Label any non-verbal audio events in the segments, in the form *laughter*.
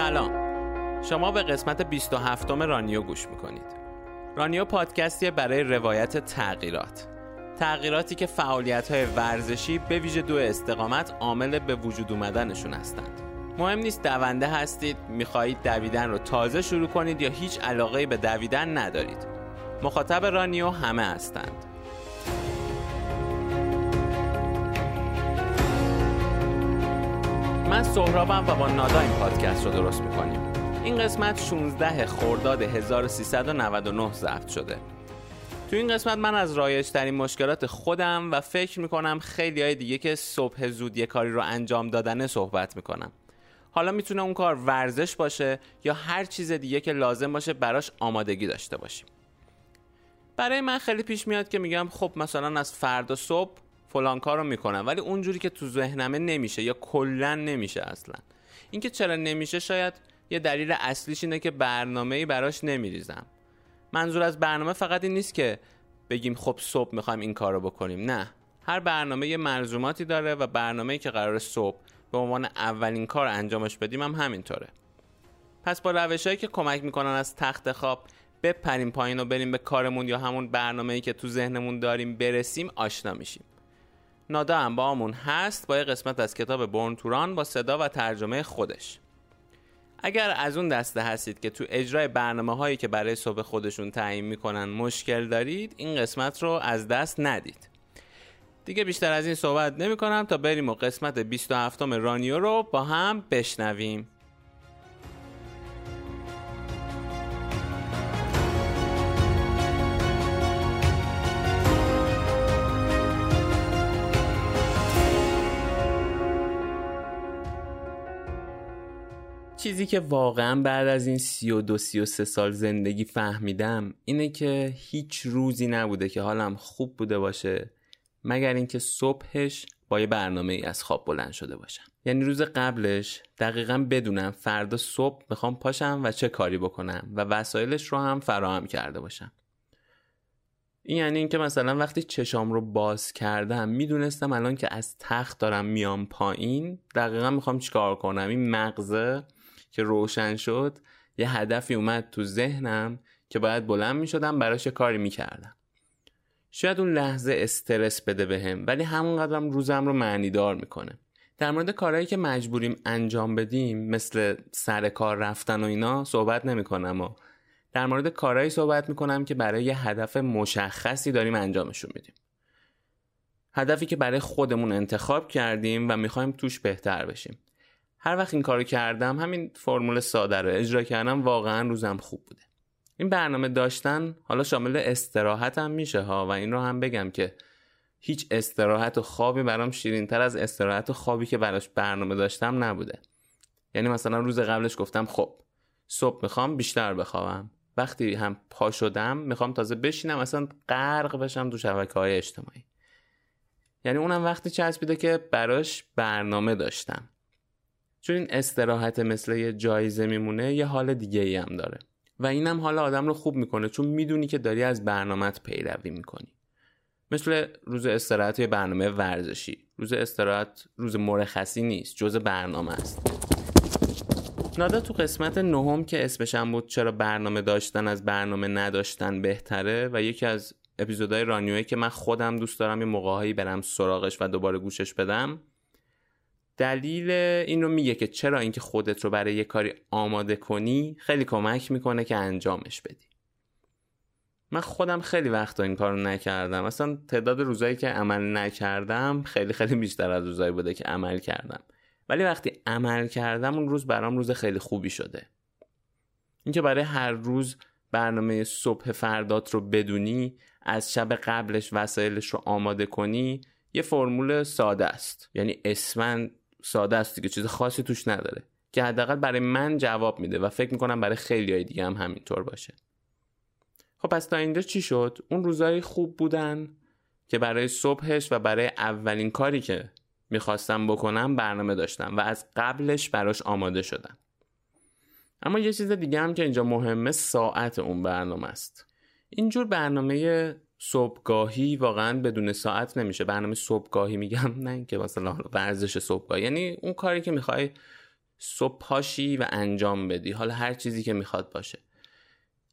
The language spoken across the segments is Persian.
سلام. شما به قسمت 27 رانیو گوش می‌کنید. رانیو پادکستیه برای روایت تغییرات. تغییراتی که فعالیت های ورزشی به ویژه دو استقامت عامل به وجود اومدنشون هستند. مهم نیست دونده هستید می‌خواهید دویدن رو تازه شروع کنید یا هیچ علاقه به دویدن ندارید. مخاطب رانیو همه هستند. من سهرابم و با نادا این پادکست رو درست می‌کنیم. این قسمت 16 خرداد 1399 ضبط شده. تو این قسمت من از رایج ترین مشکلات خودم و فکر می‌کنم خیلی های دیگه که صبح زود یه کاری رو انجام دادنه صحبت می‌کنم. حالا می‌تونه اون کار ورزش باشه یا هر چیز دیگه که لازم باشه براش آمادگی داشته باشیم. برای من خیلی پیش میاد که میگم خب مثلا از فردا صبح فلان کار رو می‌کنم ولی اونجوری که تو ذهنمه نمیشه یا کلا نمیشه اصلا. اینکه چرا نمیشه شاید یه دلیل اصلیش اینه که برنامه ای براش نمیریزم. منظور از برنامه فقط این نیست که بگیم خب صبح می‌خوایم این کار رو بکنیم نه. هر برنامه یه مرزوماتی داره و برنامه‌ای که قرار صبح به عنوان اولین کار انجامش بدیم هم همینطوره. پس با روشهایی که کمک می‌کنن از تخت خواب بپریم پایین و بریم به کارمون یا همون برنامه‌ای که تو ذهنمون داریم برسیم آشنا میشیم. نادا هم با هست با یه قسمت از کتاب برن توران با صدا و ترجمه خودش. اگر از اون دسته هستید که تو اجرای برنامه هایی که برای صبح خودشون تعیین می‌کنن مشکل دارید این قسمت رو از دست ندید. دیگه بیشتر از این صحبت نمی کنم تا بریم و قسمت 27 رانیو رو با هم بشنویم. چیزی که واقعا بعد از این 32 33 سال زندگی فهمیدم اینه که هیچ روزی نبوده که حالم خوب بوده باشه مگر اینکه صبحش با یه برنامه ای از خواب بلند شده باشم. یعنی روز قبلش دقیقا بدونم فردا صبح می‌خوام پاشم و چه کاری بکنم و وسایلش رو هم فراهم کرده باشم. این یعنی اینکه مثلا وقتی چشام رو باز کردم می‌دونستم الان که از تخت دارم میام پایین دقیقا می‌خوام چیکار کنم؟ این مغزه که روشن شد یه هدفی اومد تو ذهنم که باید بلند می‌شدم براش کاری می‌کردم. شاید اون لحظه استرس بده بهم ولی همون قدرم روزم رو معنیدار می‌کنه. در مورد کارهایی که مجبوریم انجام بدیم مثل سر کار رفتن و اینا صحبت نمی‌کنم و در مورد کارهایی صحبت می‌کنم که برای یه هدف مشخصی داریم انجامشون میدیم. هدفی که برای خودمون انتخاب کردیم و می‌خوایم توش بهتر بشیم. هر وقت این کارو کردم همین فرمول ساده رو اجرا کردم واقعا روزم خوب بوده. این برنامه داشتن حالا شامل استراحت هم میشه ها و این رو هم بگم که هیچ استراحت و خوابی برام شیرین تر از استراحت و خوابی که براش برنامه داشتم نبوده. یعنی مثلا روز قبلش گفتم خب صبح می‌خوام بیشتر بخوابم. وقتی هم پا شدم می‌خوام تازه بشینم اصلا غرق بشم تو شبکه های اجتماعی. یعنی اونم وقتی چسبیده که براش برنامه داشتم. چون این استراحت مثل یه جایزه میمونه یه حال دیگه ای هم داره. و اینم حال آدم رو خوب می‌کنه چون می‌دونی که داری از برنامهت پیروی می‌کنی. مثل روز استراحت برنامه ورزشی. روز استراحت روز مرخصی نیست جز برنامه است. نادا تو قسمت نهم که اسمشم بود چرا برنامه داشتن از برنامه نداشتن بهتره و یکی از اپیزودهای رانیوی که من خودم دوست دارم یه موقعهایی برم سراغش و دوباره گوشش بدم دلیل این رو میگه که چرا اینکه خودت رو برای یه کاری آماده کنی خیلی کمک می‌کنه که انجامش بدی. من خودم خیلی وقتا این کارو نکردم. اصلا تعداد روزایی که عمل نکردم خیلی خیلی بیشتر از روزایی بوده که عمل کردم. ولی وقتی عمل کردم اون روز برام روز خیلی خوبی شده. اینکه برای هر روز برنامه صبح فردات رو بدونی از شب قبلش وسایلش رو آماده کنی یه فرمول ساده است. یعنی اسمن ساده است دیگه چیز خاصی توش نداره. که حداقل برای من جواب میده و فکر می‌کنم برای خیلی های دیگه هم همینطور باشه. خب پس تا اینجا چی شد؟ اون روزایی خوب بودن که برای صبحش و برای اولین کاری که می‌خواستم بکنم برنامه داشتم و از قبلش براش آماده شدم. اما یه چیز دیگه هم که اینجا مهمه ساعت اون برنامه است. اینجور برنامه صبحگاهی واقعا بدون ساعت نمیشه. برنامه صبحگاهی میگم نه اینکه مثلا ورزش صبحگاهی. یعنی اون کاری که می‌خوای صبح پاشی و انجام بدی. حالا هر چیزی که می‌خواد باشه.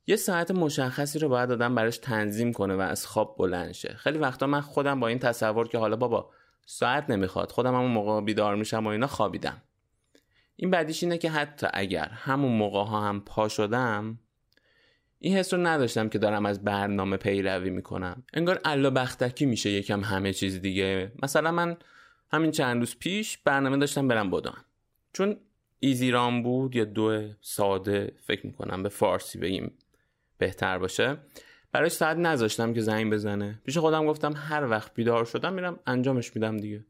یه ساعت مشخصی رو باید آدم براش تنظیم کنه و از خواب بلند شه. خیلی وقتا من خودم با این تصور که حالا بابا ساعت نمی‌خواد خودم همون موقع بیدار میشم و اینا خوابیدم. این بعدیش اینه که حتی اگر همون موقع ها هم پا شدم این حس رو نداشتم که دارم از برنامه پیروی می‌کنم. انگار الا بختکی میشه یکم همه چیز دیگه. مثلا من همین چند روز پیش برنامه داشتم برم بدان چون ایزیران بود یا دو ساده فکر می‌کنم به فارسی بگیم بهتر باشه. براش ساعت نذاشتم که زنگ بزنه. پیش خودم گفتم هر وقت بیدار شدم میرم انجامش میدم دیگه.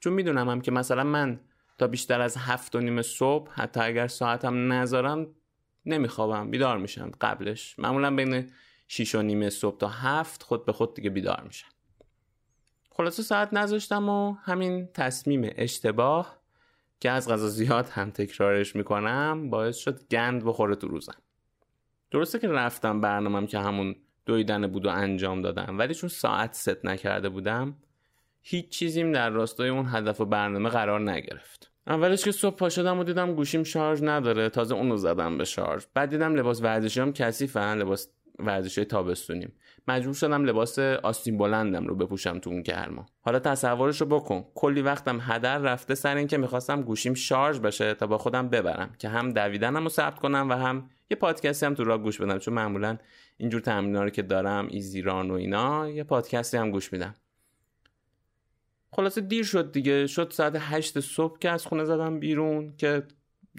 چون می‌دونم هم که مثلا من تا بیشتر از هفت و نیم صبح حتی اگر ساعتم نذارم نمیخوابم بیدار میشم قبلش. معمولا بین 6 و نیم صبح تا هفت خود به خود دیگه بیدار میشم خلاصه ساعت نذاشتم و همین تصمیم اشتباه که از غذا زیاد هم تکرارش می‌کنم باعث شد گند بخوره تو روزم. درسته که رفتم برنامهم که همون دویدن بود و انجام دادم ولی چون ساعت ست نکرده بودم هیچ چیزیم در راستای اون هدف و برنامه قرار نگرفت. اولش که صبح پا شدم و دیدم گوشیم شارژ نداره. تازه اونو زدم به شارژ. بعد دیدم لباس ورزشیام کثیفن لباس ورزشی تابستونیم. مجبور شدم لباس آستین بلندم رو بپوشم تو اون گرما. حالا تصورش رو بکن. کلی وقتم هدر رفته سر اینکه می‌خواستم گوشیم شارژ بشه تا با خودم ببرم. که هم دویدنم رو ثبت کنم و هم یه پادکستی هم تو راه گوش بدم. چون معمولا اینجور تمرین رو که دارم ایزیران و اینا یه پادکستی هم گوش میدم. خلاصه دیر شد دیگه. شد ساعت هشت صبح که از خونه زدم بیرون که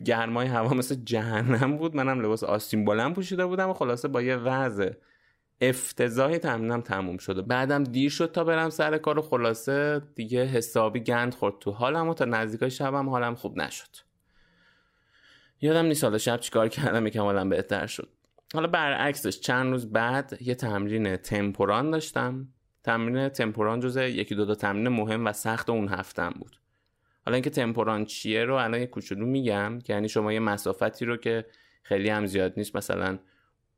گرمای هوا مثل جهنم بود. منم لباس آستین بلند پوشیده بودم و خلاصه با یه وضع افتضاحی تمرینم تموم شده بعدم دیر شد تا برم سر کار و خلاصه دیگه حسابی گند خورد تو حالم و تا نزدیکای شبم حالم خوب نشد. یادم نیست حالا شب چیکار کردم یکم حالم بهتر شد. حالا برعکسش چند روز بعد یه تمرین تمپوران داشتم. تمرین تمپوران جزء یکی دو تا تمرین مهم و سخت اون هفتم بود. حالا اینکه تمپوران چیه رو الان یه کوچولو میگم که یعنی شما یه مسافتی رو که خیلی هم زیاد نیست مثلا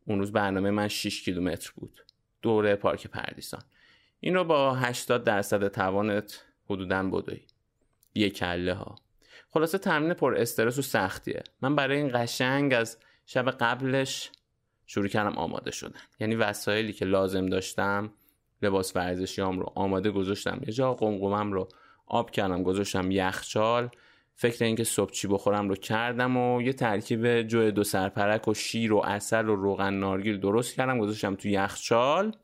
اون روز برنامه من 6 کیلومتر بود. دوره پارک پردیسان. این رو با 80 درصد توانت حدودا بدوی یه کله ها. خلاصه تمرین پر استرس و سختیه. من برای این قشنگ از شب قبلش شروع کردم آماده شدن. یعنی وسایلی که لازم داشتم لباس ورزشیام رو آماده گذاشتم. یه جا قمقمم رو آب کردم گذاشتم یخچال فکر اینکه صبح چی بخورم رو کردم و یه ترکیب جو دو سرپرک و شیر و اصل و روغن نارگیل درست کردم گذاشتم تو یخچال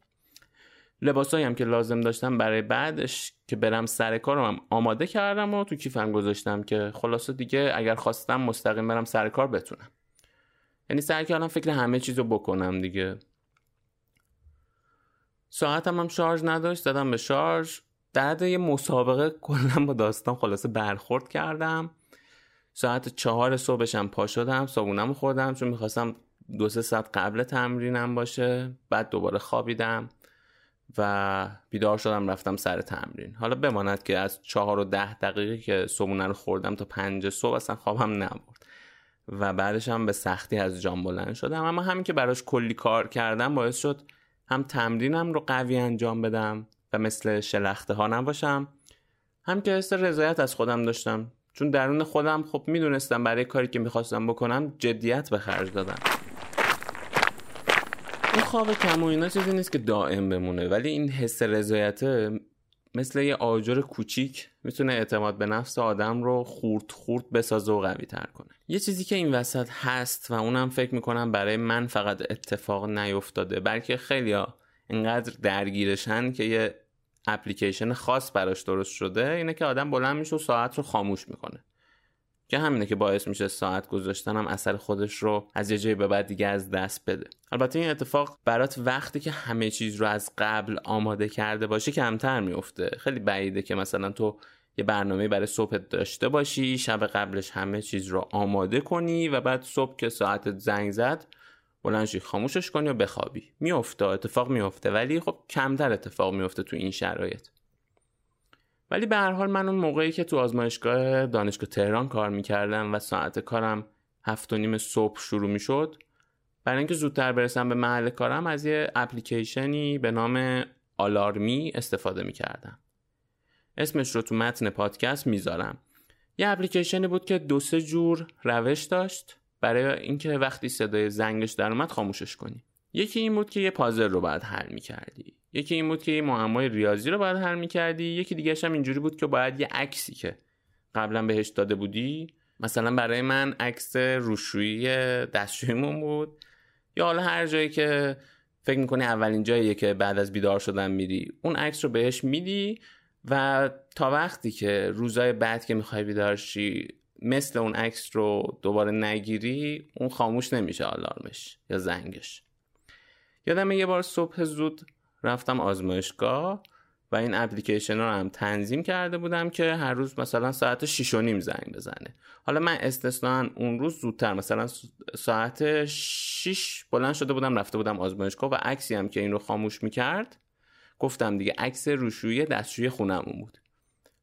لباسایی هم که لازم داشتم برای بعدش که برم سر کارم هم آماده کردم و تو کیفم گذاشتم که خلاصه دیگه اگر خواستم مستقیم برم سر کار بتونم. یعنی سعی کردم فکر همه چیز رو بکنم دیگه. ساعتم هم شارژ نداشت زدم به شارژ. بعد یه مسابقه کلا با داستان خلاصه برخورد کردم. ساعت چهار صبحشم پا شدم صابونم خوردم چون می‌خواستم دو سه ساعت قبل تمرینم باشه. بعد دوباره خوابیدم و بیدار شدم رفتم سر تمرین. حالا بماند که از چهار و ده دقیقه که صبونه رو خوردم تا پنج صبح اصلا خوابم نبرد. و بعدش هم به سختی از جام بلند شدم. اما همین که براش کلی کار کردم باعث شد هم تمرینم رو قوی انجام بدم و مثل شلخته ها نباشم هم که حس رضایت از خودم داشتم. چون درون خودم خب می‌دونستم برای کاری که می‌خواستم بکنم جدیت به خرج دادم. این خواب کم و اینا چیزی نیست که دائم بمونه ولی این حس رضایت مثل یه آجر کوچیک می‌تونه اعتماد به نفس آدم رو خورد خورد بسازه و قوی تر کنه. یه چیزی که این وسط هست و اونم فکر می‌کنم برای من فقط اتفاق نیفتاده بلکه خیلی اینقدر درگیرشن که یه اپلیکیشن خاص براش درست شده اینه که آدم بلند میشه و ساعت رو خاموش می‌کنه. که همینه که باعث میشه ساعت گذاشتن هم اثر خودش رو از یه جایی به بعد دیگه از دست بده. البته این اتفاق برات وقتی که همه چیز رو از قبل آماده کرده باشی کمتر میفته. خیلی بعیده که مثلا تو یه برنامه برای صبح داشته باشی شب قبلش همه چیز رو آماده کنی و بعد صبح که ساعتت زنگ زد بلنشی خاموشش کنی و بخوابی. میفته اتفاق میفته. ولی خب کمتر اتفاق میفته تو این شرایط. ولی به هر حال من اون موقعی که تو آزمایشگاه دانشگاه تهران کار می‌کردم و ساعت کارم هفت و نیم صبح شروع می‌شد برای اینکه زودتر برسم به محل کارم از یه اپلیکیشنی به نام آلارمی استفاده می‌کردم. اسمش رو تو متن پادکست می‌ذارم. یه اپلیکیشنی بود که دو سه جور روش داشت. برای اینکه وقتی صدای زنگش در اومد خاموشش کنی. یکی این بود که یه پازل رو باید حل می‌کردی. یکی این بود که یه معمای ریاضی رو باید حل می‌کردی یکی دیگه هم اینجوری بود که باید یه عکسی که قبلا بهش داده بودی مثلا برای من عکس روشویی دستشویمون بود. یا حالا هر جایی که فکر می‌کنی اولین جاییه که بعد از بیدار شدن میری اون عکس رو بهش میدی و تا وقتی که روزای بعد که می‌خوای بیدار شی مثل اون عکس رو دوباره نگیری اون خاموش نمیشه آلارمش یا زنگش. یادم یه بار صبح زود رفتم آزمایشگاه و این اپلیکیشن رو هم تنظیم کرده بودم که هر روز مثلا ساعت 6 و نیم زنگ بزنه. حالا من استثنا اون روز زودتر مثلا ساعت 6 بلند شده بودم رفته بودم آزمایشگاه و عکسی هم که این رو خاموش می‌کرد گفتم دیگه عکس روشویی دستشوی خونمون بود.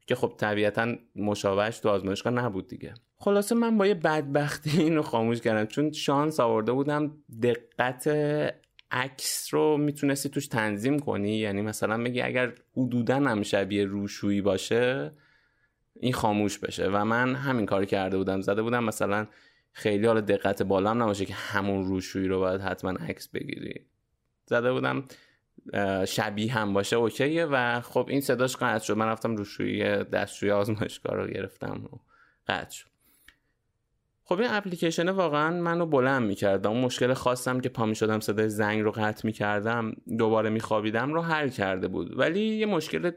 که خب طبیعتا مشابهش تو آزمایشگاه نبود دیگه. خلاصه من با یه بدبختی این رو خاموش کردم. چون شانس آورده بودم دقت عکس رو می‌تونستی توش تنظیم کنی؟ یعنی مثلا بگی اگر حدودا هم شبیه روشویی باشه این خاموش بشه. و من همین کار کرده بودم. زده بودم مثلا خیلی حالا دقت هم نباشه که همون روشویی رو باید حتما عکس بگیری. زده بودم شبیه هم باشه اوکیه. و خب این صداش قطع شد. من رفتم روشویی دستشوی آزمایشگاه رو گرفتم و قطع شد. خب این اپلیکیشن واقعا منو بلند می‌کرد اون مشکل خاصم که پا می‌شدم صدای زنگ رو قطع می‌کردم دوباره میخوابیدم رو حل کرده بود. ولی یه مشکل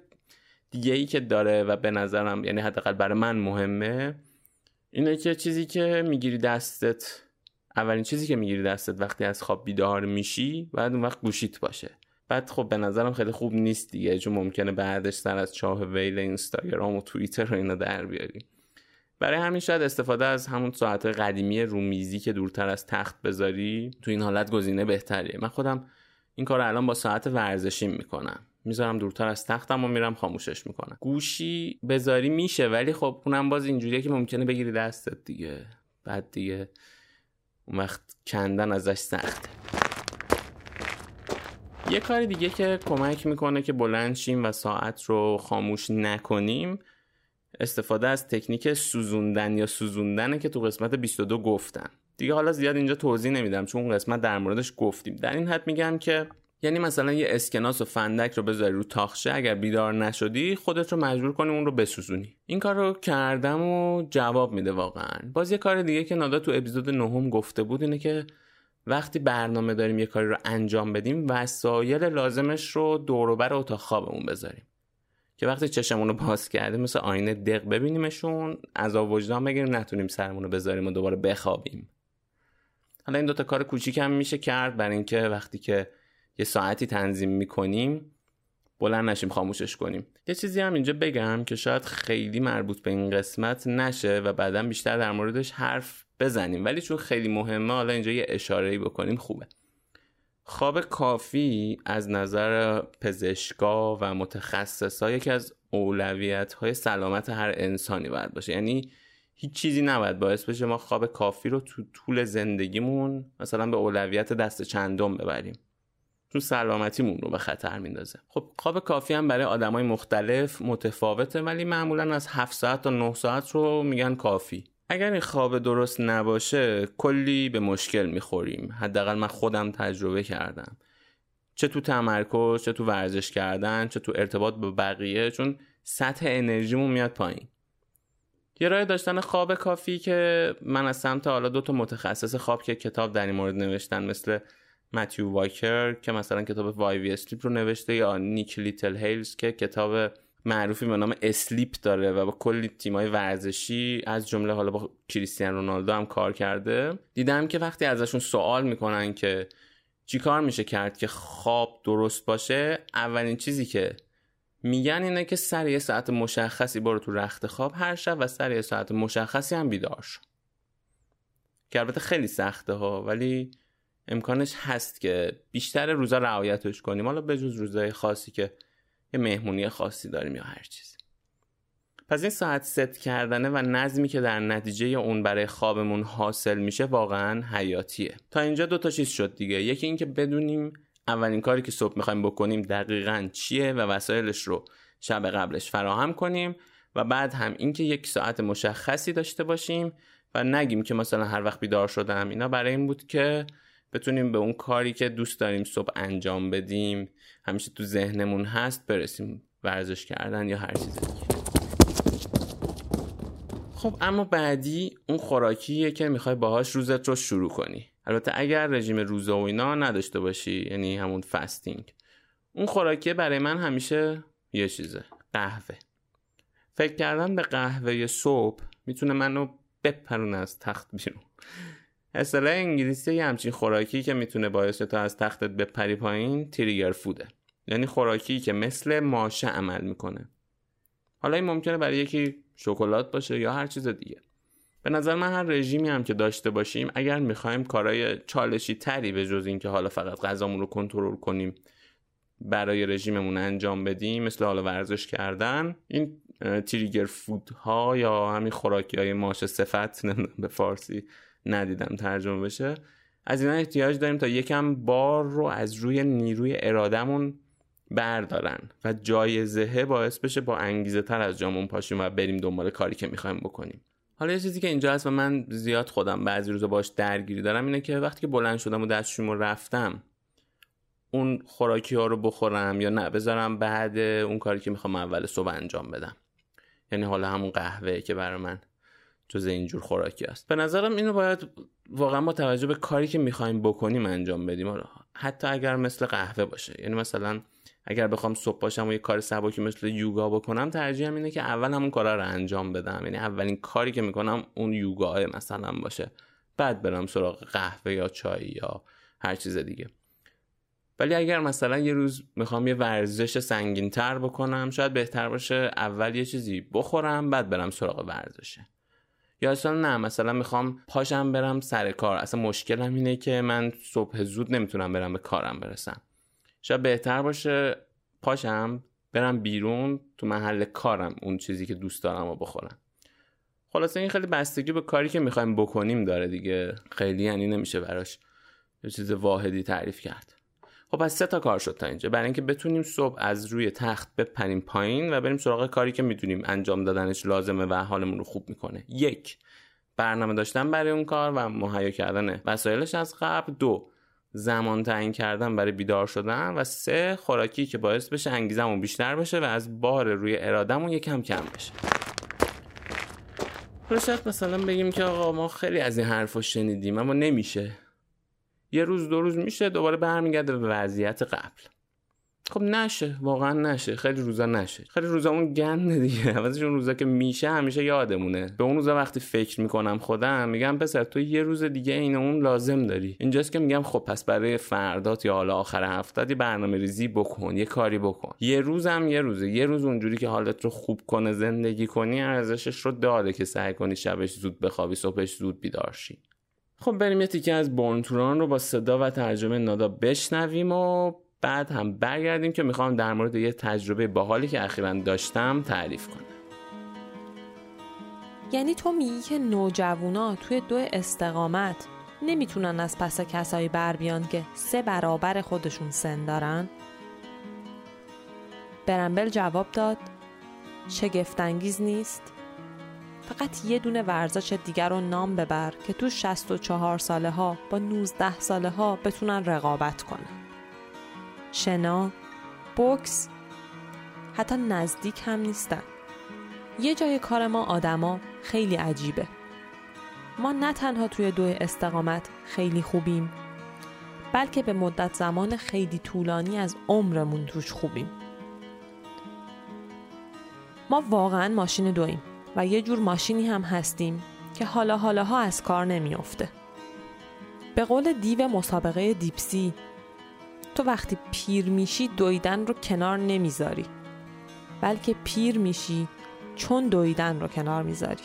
دیگه ای که داره و به نظرم یعنی حداقل برای من مهمه اینه که چیزی که می‌گیری دستت اولین چیزی که می‌گیری دستت وقتی از خواب بیدار میشی بعد اون وقت گوشیت باشه. بعد خب به نظرم خیلی خوب نیست دیگه چون ممکنه بعدش سر از چاه ویل اینستاگرام و توییتر رو اینا در بیاری. برای همین شاید استفاده از همون ساعت قدیمی رومیزی که دورتر از تخت بذاری تو این حالت گزینه بهتریه. من خودم این کار الان با ساعت ورزشی می‌کنم. می‌ذارم دورتر از تختم و میرم خاموشش می‌کنم. گوشی بذاری میشه ولی خب اونم باز اینجوریه که ممکنه بگیری دستت دیگه. بعد دیگه اون وقت کندن ازش سخته. یه کار دیگه که کمک می‌کنه که بلند شیم و ساعت رو خاموش نکنیم استفاده از تکنیک سوزوندن یا سوزوندنه که تو قسمت 22 گفتم. دیگه حالا زیاد اینجا توضیح نمیدم چون اون قسمت در موردش گفتیم. در این حد میگم که یعنی مثلا یه اسکناس و فندک رو بذاری رو تاخشه اگر بیدار نشدی خودت رو مجبور کنی اون رو بسوزونی. این کار رو کردم و جواب میده واقعا. باز یه کار دیگه که نادا تو اپیزود نهم گفته بود اینه که وقتی برنامه داریم یه کاری رو انجام بدیم وسایل لازمش رو دوروبر اتاق خوابمون بذاریم. که وقتی چشمون رو باز کردیم مثل آینه دق ببینیمشون از وجدان بگیریم نتونیم سرمون رو بذاریم و دوباره بخوابیم. حالا این دوتا کار کوچیک هم میشه کرد برای اینکه وقتی که یه ساعتی تنظیم می‌کنیم بلند نشیم خاموشش کنیم. یه چیزی هم اینجا بگم که شاید خیلی مربوط به این قسمت نشه و بعدا بیشتر در موردش حرف بزنیم. ولی چون خیلی مهمه حالا اینجا یه اشاره بکنیم خوبه. خواب کافی از نظر پزشکا و متخصصا یکی از اولویت های سلامت هر انسانی باید باشه. یعنی هیچ چیزی نباید باعث بشه ما خواب کافی رو تو طول زندگیمون مثلا به اولویت دست چندم ببریم. چون سلامتیمون رو به خطر میندازه. خب خواب کافی هم برای آدمای مختلف متفاوته ولی معمولا از 7 ساعت تا 9 ساعت رو میگن کافی. اگر این خواب درست نباشه کلی به مشکل می‌خوریم. حداقل من خودم تجربه کردم. چه تو تمرکز چه تو ورزش کردن چه تو ارتباط با بقیه چون سطح انرژیمون میاد پایین. یه راه داشتن خواب کافی که من از سمت حالا دو تا متخصص خواب که کتاب در این مورد نوشتن مثل متیو واکر که مثلا کتاب Why We رو نوشته یا نیک لیتل هیلز که کتاب معروفی به نام Sleep داره و با کلی تیمای ورزشی از جمله حالا با کریستیان رونالدو هم کار کرده. دیدم که وقتی ازشون سوال می‌کنن که چی کار میشه کرد که خواب درست باشه اولین چیزی که میگن اینه که سر یه ساعت مشخصی برو تو رخت خواب هر شب و سر یه ساعت مشخصی هم بیدار شو. که البته خیلی سخته ها ولی امکانش هست که بیشتر روزا رعایتش کنیم. حالا بجز روزای خاصی که یه مهمونی خاصی داریم یا هر چیز پس این ساعت ست کردنه و نظمی که در نتیجه اون برای خوابمون حاصل میشه واقعا حیاتیه. تا اینجا دو تا چیز شد دیگه. یکی اینکه بدونیم اولین کاری که صبح می‌خوایم بکنیم دقیقا چیه و وسایلش رو شب قبلش فراهم کنیم و بعد هم اینکه یک ساعت مشخصی داشته باشیم و نگیم که مثلا هر وقت بیدار شدم اینا برای این بود که بتونیم به اون کاری که دوست داریم صبح انجام بدیم همیشه تو ذهنمون هست برسیم ورزش کردن یا هر چیز دیگه. خب اما بعدی اون خوراکیه که می‌خوای باهاش روزت رو شروع کنی. البته اگر رژیم روزه و اینا نداشته باشی یعنی همون فستینگ. اون خوراکیه برای من همیشه یه چیزه قهوه. فکر کردن به قهوه صبح می‌تونه منو بپرونه از تخت بیرون. اصطلاح انگلیسی یه همچین خوراکی که می‌تونه باعث تو از تختت بپری پایین تریگر فوده. یعنی خوراکی که مثل ماشه عمل می‌کنه. حالا این ممکنه برای یکی شکلات باشه یا هر چیز دیگه. به نظر من هر رژیمی هم که داشته باشیم اگر می‌خوایم کارهای چالشی تری به جز اینکه حالا فقط غذامون رو کنترل کنیم برای رژیممون انجام بدیم مثل حالا ورزش کردن این تریگر فود ها یا همین خوراکی های ماشه صفت به فارسی ندیدم ترجمه بشه. از اینا احتیاج داریم تا یکم بار رو از روی نیروی ارادهمون بردارن و جایزه باعث بشه با انگیزه تر از جامون پاشیم و بریم دنبال کاری که می‌خوایم بکنیم. حالا یه چیزی که اینجا هست و من زیاد خودم بعضی روزا باش درگیری دارم اینه که وقتی که بلند شدم و دستشویمو رفتم اون خوراکی ها رو بخورم یا نه بذارم بعد اون کاری که می‌خوام اول صبح انجام بدم. یعنی حالا همون قهوه که برای من جز اینجور خوراکی است. به نظرم اینو باید واقعا با توجه به کاری که می‌خوایم بکنیم انجام بدیم. حتی اگر مثل قهوه باشه. یعنی مثلا اگر بخوام صبح باشم و یه کار سبکی مثل یوگا بکنم ترجیحم اینه که اول همون کارا رو انجام بدم. یعنی اولین کاری که می‌کنم اون یوگا مثلا باشه. بعد برم سراغ قهوه یا چای یا هر چیز دیگه. ولی اگر مثلا یه روز می‌خوام یه ورزش سنگین تر بکنم شاید بهتر باشه اول یه چیزی بخورم بعد برم سراغ ورزشه. یا اصلا نه مثلا می‌خوام پاشم برم سر کار. اصلا مشکلم اینه که من صبح زود نمی‌تونم برم به کارم برسم. شاید بهتر باشه پاشم برم بیرون تو محل کارم اون چیزی که دوست دارم و بخورم. خلاصه این خیلی بستگی به کاری که می‌خوایم بکنیم داره دیگه. خیلی یعنی نمیشه براش یه چیز واحدی تعریف کرد. خب از سه تا کار شد تا اینجا. برای اینکه بتونیم صبح از روی تخت بپریم پایین و بریم سراغ کاری که می‌دونیم انجام دادنش لازمه و حالمون رو خوب می‌کنه. یک برنامه داشتن برای اون کار و مهیا کردن وسایلش از قبل. دو زمان تعیین کردن برای بیدار شدن. و سه خوراکی که باعث بشه انگیزمون بیشتر بشه و از بار روی ارادمون یکم کم بشه. شاید مثلا بگیم که آقا ما خیلی از این حرفا شنیدیم اما نمیشه. یه روز دو روز میشه دوباره برمیگرده به وضعیت قبل. خب نشه واقعا نشه. خیلی روزا نشه. خیلی روزا اون گنده دیگه. *laughs* عوضش اون روزا که میشه همیشه یادمونه. به اون روزا وقتی فکر می‌کنم خودم میگم پسر تو یه روز دیگه این اون لازم داری. اینجاست که میگم خب پس برای فردات یا حالا آخر هفته یه برنامه ریزی بکن یه کاری بکن. یه روزم یه روزه. یه روز اونجوری که حالت رو خوب کنه زندگی کنی ارزشش رو داره که سعی کنی شبش زود بخوابی صبحش زود بیدار شی. خب بریم یه تیکه از بورنتوران رو با صدا و ترجمه نادا بشنویم و بعد هم برگردیم که می‌خوام در مورد یه تجربه باحالی که اخیرا داشتم تعریف کنم یعنی تو میگی که نوجوانا توی دو استقامت نمی‌تونن از پس کسایی بر بیان که سه برابر خودشون سن دارن؟ برمبل جواب داد شگفتانگیز نیست فقط یه دونه ورزش دیگر رو نام ببر که تو 64 ساله ها با 19 ساله ها بتونن رقابت کنن. شنا بوکس حتی نزدیک هم نیستن. یه جای کار ما آدما خیلی عجیبه. ما نه تنها توی دو استقامت خیلی خوبیم بلکه به مدت زمان خیلی طولانی از عمرمون توش خوبیم. ما واقعا ماشین دویم و یه جور ماشینی هم هستیم که حالا حالاها از کار نمیافته. به قول دیو مسابقه دیپسی تو وقتی پیر میشی دویدن رو کنار نمی‌ذاری بلکه پیر میشی چون دویدن رو کنار می‌ذاری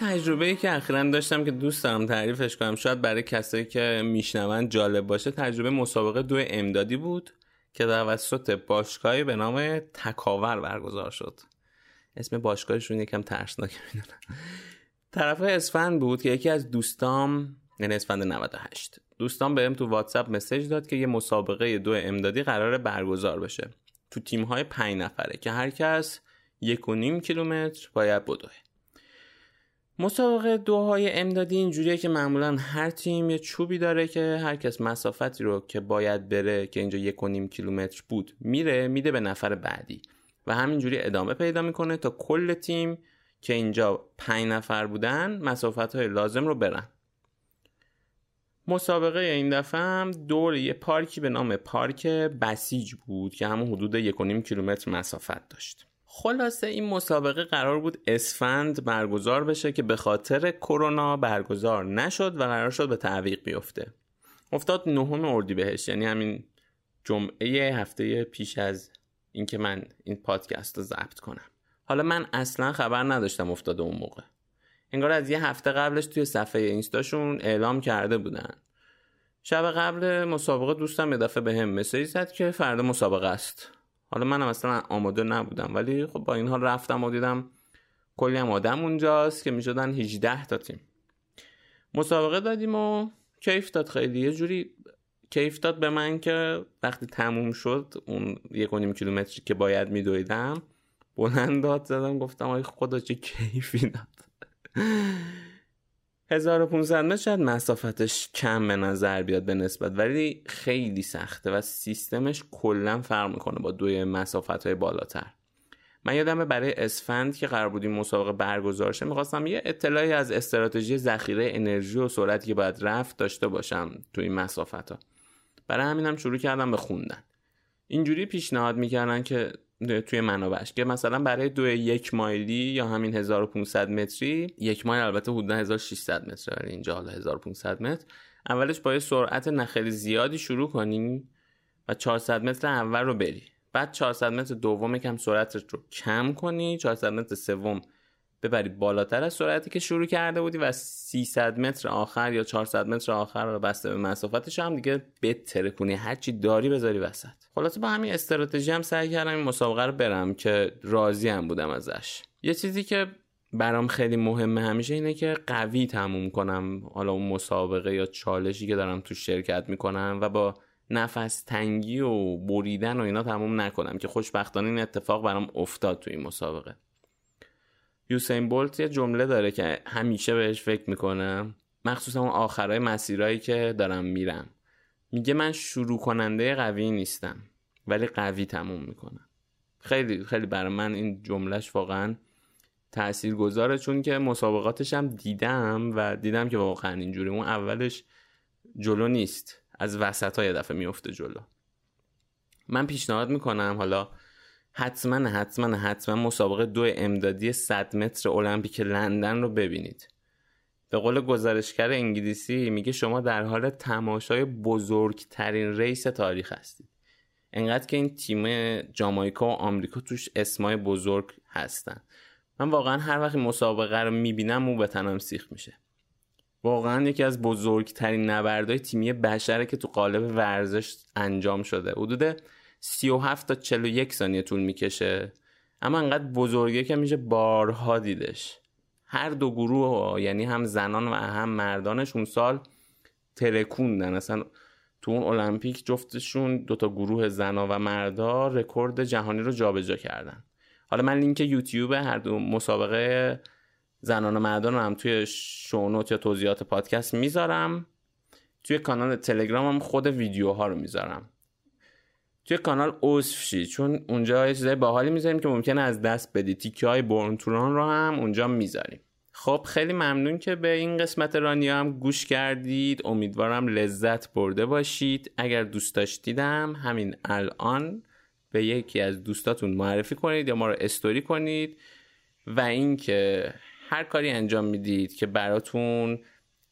تجربه ای که اخیرا داشتم که دوست دارم تعریفش کنم شاید برای کسایی که میشنون جالب باشه تجربه مسابقه دو امدادی بود که توسط باشگاهی به نام تکاور برگزار شد. اسم باشگاهشون یکم ترسناک می‌دونم. طرف اسفند بود که یکی از دوستام یعنی اسفند 98 دوستان بهم تو واتساپ مسیج داد که یه مسابقه دو امدادی قرار برگزار بشه. تو تیم های پنج نفره که هر کس یک و نیم کیلومتر باید بدوه. مسابقه دوهای امدادی اینجوریه که معمولا هر تیم یه چوبی داره که هر کس مسافتی رو که باید بره که اینجا یک و نیم کیلومتر بود میره میده به نفر بعدی. و همینجوری ادامه پیدا می‌کنه تا کل تیم که اینجا پنج نفر بودن مسافت های لازم رو برن. مسابقه این دفعه هم دور یه پارکی به نام پارک بسیج بود که همون حدود یک و نیم کیلومتر مسافت داشت. خلاصه این مسابقه قرار بود اسفند برگزار بشه که به خاطر کرونا برگزار نشد و قرار شد به تعویق بیفته. افتاد نهم اردیبهشت یعنی همین جمعه هفته پیش از اینکه من این پادکست رو ضبط کنم. حالا من اصلا خبر نداشتم افتاده اون موقع. انگار از یه هفته قبلش توی صفحه اینستاشون اعلام کرده بودن. شب قبل مسابقه دوستم یه دفعه به هم مسیج زد که فردا مسابقه است. حالا منم اصلا آماده نبودم ولی خب با این حال رفتم و دیدم کلی هم آدم اونجاست که می‌شدن 18 تا تیم. مسابقه دادیم و کیف داد خیلی. یه جوری کیف داد به من که وقتی تموم شد اون یک و نیم کیلومتری که باید میدویدم بلند داد زدم گفتم آی خدا چه کیفی داد. 1500 متر شاید مسافتش کم به نظر بیاد به نسبت ولی خیلی سخته و سیستمش کلا فرق می‌کنه با دوی مسافت های بالاتر. من یادمه برای اسفند که قرار بودیم مسابقه برگزار شه می‌خواستم یه اطلاعی از استراتژی ذخیره انرژی و سرعتی که باید رفت داشته باشم توی این مسافت ها برای همینم شروع کردم به خوندن. اینجوری پیشنهاد می‌کردن که توی منابعش که مثلا برای دو یک مایلی یا همین 1500 متری یک مایل البته حدود 1600 متر اینجا حالا 1500 متر. اولش با یه سرعت نخیلی زیادی شروع کنی و 400 متر اول رو بری. بعد 400 متر دوم کم سرعتت رو کم کنی 400 متر سوم ببری بالاتر از سرعتی که شروع کرده بودی و 300 متر آخر یا 400 متر آخر رو بسته به مسافتش هم دیگه بتره کنی هرچی داری بذاری وسط. خلاصه با همین استراتژی هم سعی کردم این مسابقه رو برم که راضی هم بودم ازش. یه چیزی که برام خیلی مهمه همیشه اینه که قوی تموم کنم. حالا اون مسابقه یا چالشی که دارم تو شرکت می‌کنم و با نفس تنگی و بریدن و اینا تموم نکنم که خوشبختانه این اتفاق برام افتاد تو این مسابقه. یوسین بولت یه جمله داره که همیشه بهش فکر می‌کنم. مخصوصا اون آخرای مسیرهایی که دارم میرم. میگه من شروع کننده قوی نیستم ولی قوی تموم می‌کنم. خیلی خیلی برای من این جملهش واقعا تأثیر گذاره چون که مسابقاتش هم دیدم و دیدم که واقعا اینجوری. اون اولش جلو نیست. از وسط های دفعه میفته جلو. من پیشنهاد می‌کنم حالا حتما حتما حتما مسابقه دو امدادی 100 متر المپیک لندن رو ببینید. به قول گزارشگر انگلیسی میگه شما در حال تماشای بزرگترین ریس تاریخ هستید. انقدر که این تیم جامایکا و آمریکا توش اسمای بزرگ هستن. من واقعا هر وقت مسابقه رو می‌بینم مو به تنم سیخ میشه. واقعا یکی از بزرگترین نبردهای تیمی بشره که تو قالب ورزش انجام شده. حدود 37 تا 41 ثانیه طول می‌کشه. اما انقدر بزرگه که میشه بارها دیدش. هر دو گروه یعنی هم زنان و هم مردانش اون سال ترکوندن. اصلا تو اون المپیک جفتشون دوتا گروه زنا و مردا رکورد جهانی رو جابجا کردن. حالا من لینک یوتیوب هر دو مسابقه زنان و مردان رو هم توی شونوت یا توضیحات پادکست می‌ذارم. توی کانال تلگرام هم خود ویدیوها رو می‌ذارم. توی کانال عضو شید چون اونجا یه چیزای باحالی می‌ذاریم که ممکنه از دست بدی. تیکه های رو هم اونجا می‌ذاریم. خب خیلی ممنون که به این قسمت رانیا هم گوش کردید. امیدوارم لذت برده باشید. اگر دوست داشتیدم همین الان به یکی از دوستاتون معرفی کنید یا ما رو استوری کنید و اینکه هر کاری انجام می‌دید که براتون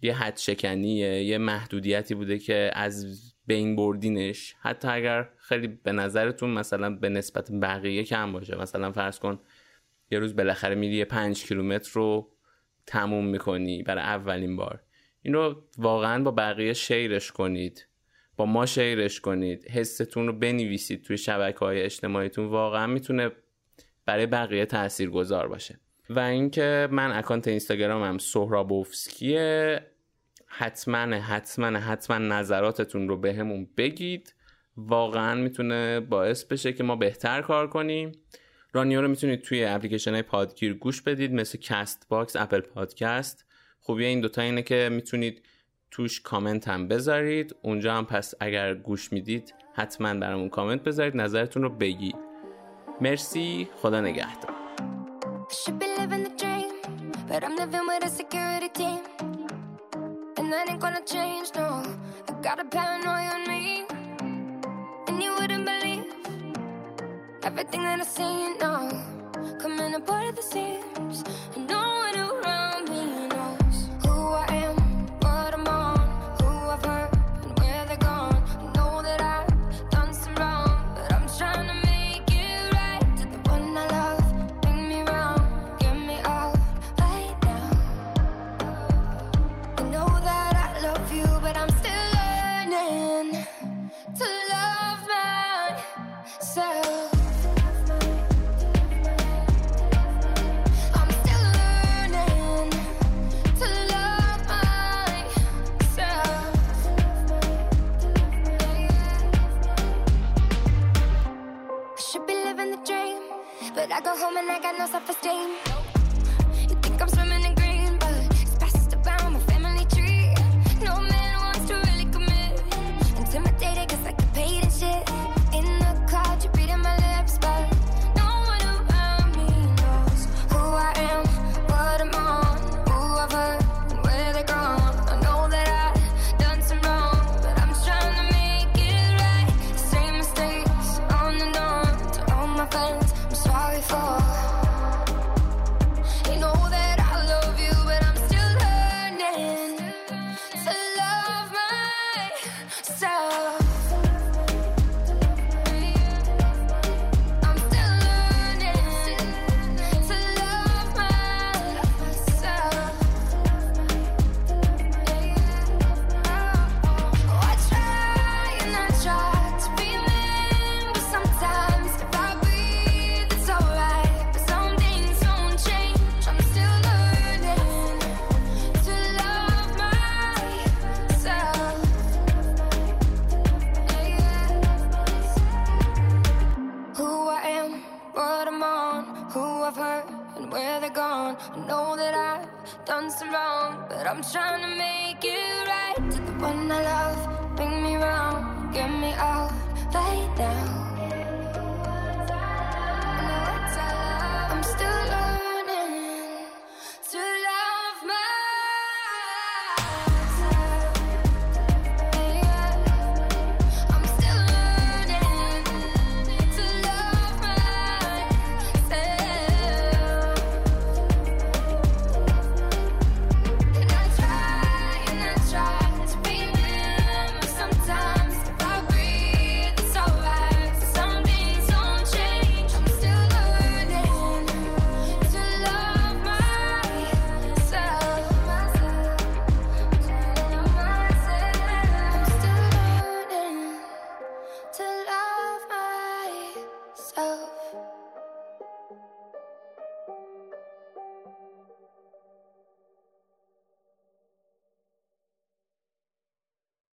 یه حد شکنیه یه محدودیتی بوده که از بین بردینش. حتی اگر خیلی به نظرتون مثلا به نسبت بقیه کم باشه. مثلا فرض کن یه روز بالاخره میری پنج کیلومتر رو تموم می‌کنی برای اولین بار. این رو واقعا با بقیه شیرش کنید. با ما شیرش کنید. حستون رو بنویسید توی شبکه های اجتماعیتون. واقعا می‌تونه برای بقیه تأثیر گذار باشه. و اینکه من اکانت اینستاگرامم سهرابوفسکیه حتما حتما حتما نظراتتون رو بهمون به بگید. واقعا می‌تونه باعث بشه که ما بهتر کار کنیم. رانیو رو می‌تونید توی اپلیکیشن های پادگیر گوش بدید مثل Castbox Apple Podcast خوبی این دوتا اینه که می‌تونید توش کامنت هم بذارید. اونجا هم پس اگر گوش می‌دید حتما برامون کامنت بذارید نظرتون رو بگید مرسی خدا نگهدار. That ain't gonna change, no. I got a paranoia on me. Everything that I see you know, coming apart at the seams. and no one.